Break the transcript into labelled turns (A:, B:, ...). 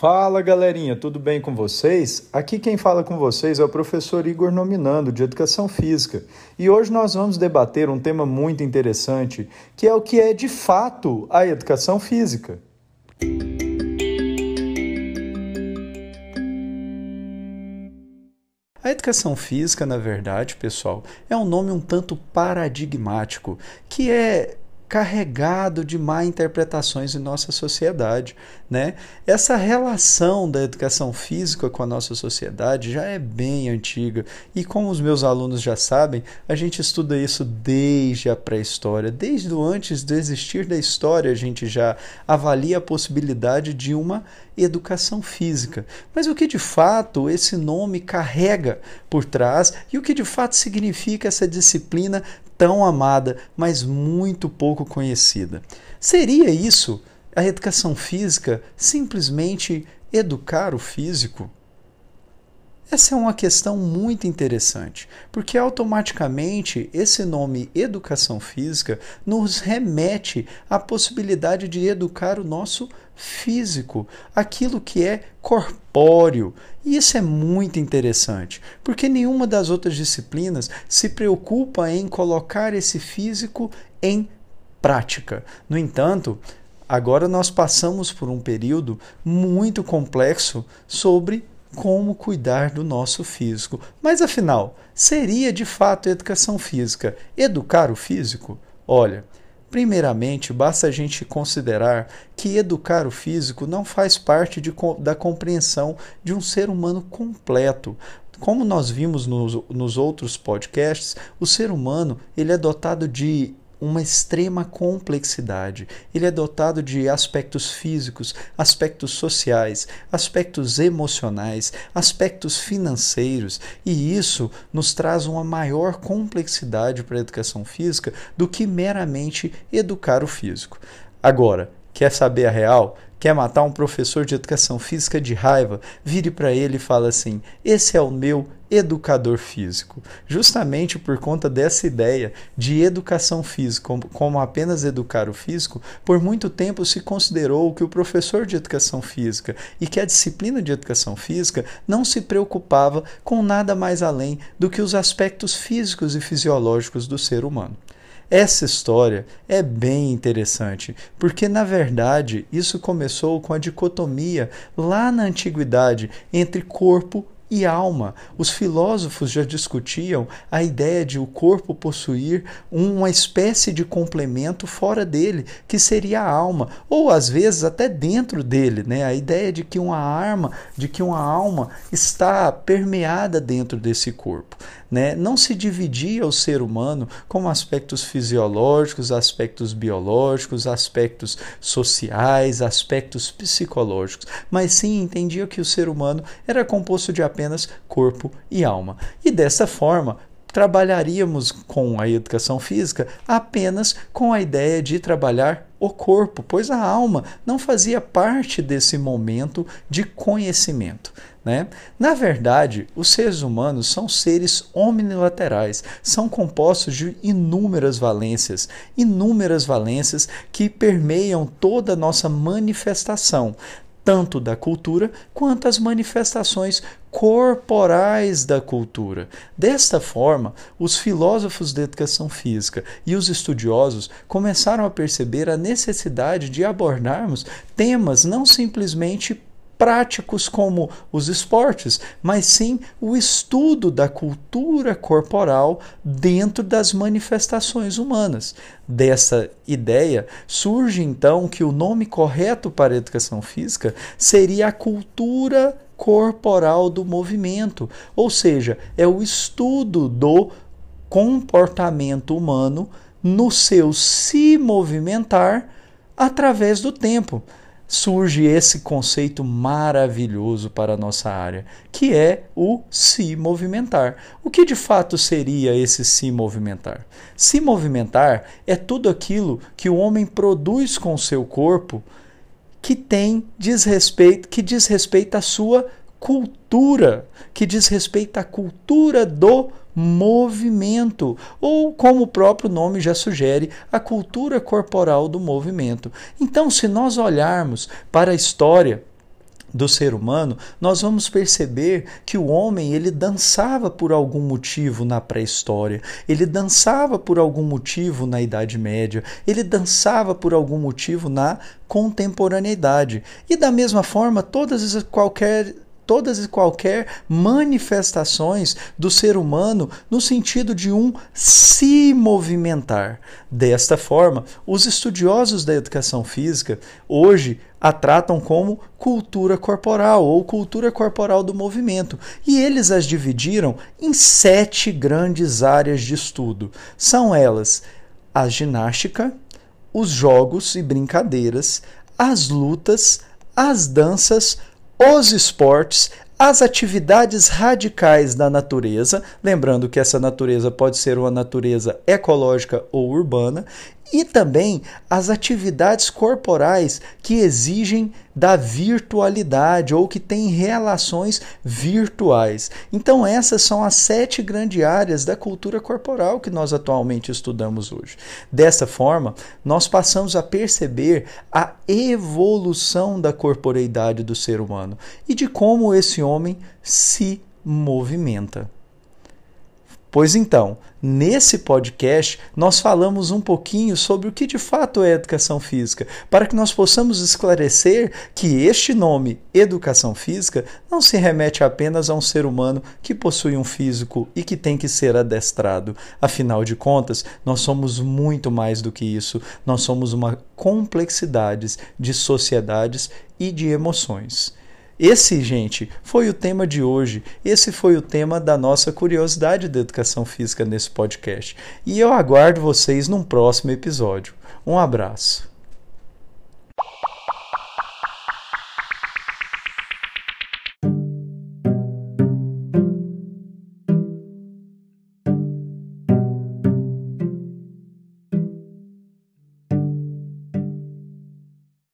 A: Fala galerinha, tudo bem com vocês? Aqui quem fala com vocês é o professor Igor Nominando, de Educação Física. E hoje nós vamos debater um tema muito interessante, que é o que é de fato a educação física. A educação física, na verdade, pessoal, é um nome um tanto paradigmático, que é carregado de má interpretações em nossa sociedade, né? Essa relação da educação física com a nossa sociedade já é bem antiga e como os meus alunos já sabem, a gente estuda isso desde a pré-história, desde o antes do existir da história, a gente já avalia a possibilidade de uma educação física. Mas o que de fato esse nome carrega por trás e o que de fato significa essa disciplina tão amada, mas muito pouco conhecida. Seria isso a educação física simplesmente educar o físico? Essa é uma questão muito interessante, porque automaticamente esse nome educação física nos remete à possibilidade de educar o nosso físico, aquilo que é corpóreo. E isso é muito interessante, porque nenhuma das outras disciplinas se preocupa em colocar esse físico em prática. No entanto, agora nós passamos por um período muito complexo sobre como cuidar do nosso físico. Mas afinal, seria de fato educação física educar o físico? Olha, primeiramente, basta a gente considerar que educar o físico não faz parte de, da compreensão de um ser humano completo. Como nós vimos nos, nos outros podcasts, o ser humano ele é dotado de uma extrema complexidade. Ele é dotado de aspectos físicos, aspectos sociais, aspectos emocionais, aspectos financeiros, e isso nos traz uma maior complexidade para a educação física do que meramente educar o físico. Agora, quer saber a real? Quer matar um professor de educação física de raiva, vire para ele e fala assim: esse é o meu educador físico. Justamente por conta dessa ideia de educação física como, apenas educar o físico, por muito tempo se considerou que o professor de educação física e que a disciplina de educação física não se preocupava com nada mais além do que os aspectos físicos e fisiológicos do ser humano. Essa história é bem interessante, porque na verdade isso começou com a dicotomia lá na antiguidade entre corpo e alma. Os filósofos já discutiam a ideia de o corpo possuir uma espécie de complemento fora dele, que seria a alma, ou às vezes até dentro dele, né? A ideia de que uma arma, de que uma alma está permeada dentro desse corpo. Né? Não se dividia o ser humano como aspectos fisiológicos, aspectos biológicos, aspectos sociais, aspectos psicológicos, mas sim entendia que o ser humano era composto de apenas corpo e alma. E dessa forma, trabalharíamos com a educação física apenas com a ideia de trabalhar o corpo, pois a alma não fazia parte desse momento de conhecimento. Né? Na verdade, os seres humanos são seres omnilaterais, são compostos de inúmeras valências, inúmeras valências que permeiam toda a nossa manifestação, tanto da cultura quanto as manifestações corporais da cultura. Desta forma, os filósofos da educação física e os estudiosos começaram a perceber a necessidade de abordarmos temas não simplesmente práticos como os esportes, mas sim o estudo da cultura corporal dentro das manifestações humanas. Dessa ideia surge então que o nome correto para educação física seria a cultura corporal do movimento, ou seja, é o estudo do comportamento humano no seu se movimentar através do tempo surge esse conceito maravilhoso para a nossa área, que é o se movimentar. O que de fato seria esse se movimentar? Se movimentar é tudo aquilo que o homem produz com o seu corpo que tem desrespeito, que diz respeito à sua cultura, que diz respeito à cultura do movimento, ou como o próprio nome já sugere, a cultura corporal do movimento. Então, se nós olharmos para a história do ser humano, nós vamos perceber que o homem ele dançava por algum motivo na pré-história, ele dançava por algum motivo na Idade Média, ele dançava por algum motivo na contemporaneidade. E da mesma forma, todas qualquer todas e qualquer manifestações do ser humano no sentido de um se movimentar. Desta forma, os estudiosos da educação física hoje a tratam como cultura corporal ou cultura corporal do movimento, e eles as dividiram em sete grandes áreas de estudo. São elas a ginástica, os jogos e brincadeiras, as lutas, as danças, os esportes, as atividades radicais da natureza, lembrando que essa natureza pode ser uma natureza ecológica ou urbana, e também as atividades corporais que exigem da virtualidade ou que têm relações virtuais. Então, essas são as sete grandes áreas da cultura corporal que nós atualmente estudamos hoje. Dessa forma, nós passamos a perceber a evolução da corporeidade do ser humano e de como esse homem se movimenta. Pois então, nesse podcast, nós falamos um pouquinho sobre o que de fato é educação física, para que nós possamos esclarecer que este nome, educação física, não se remete apenas a um ser humano que possui um físico e que tem que ser adestrado. Afinal de contas, nós somos muito mais do que isso, nós somos uma complexidade de sociedades e de emoções. Esse, gente, foi o tema de hoje. Esse foi o tema da nossa curiosidade da educação física nesse podcast. E eu aguardo vocês num próximo episódio. Um abraço.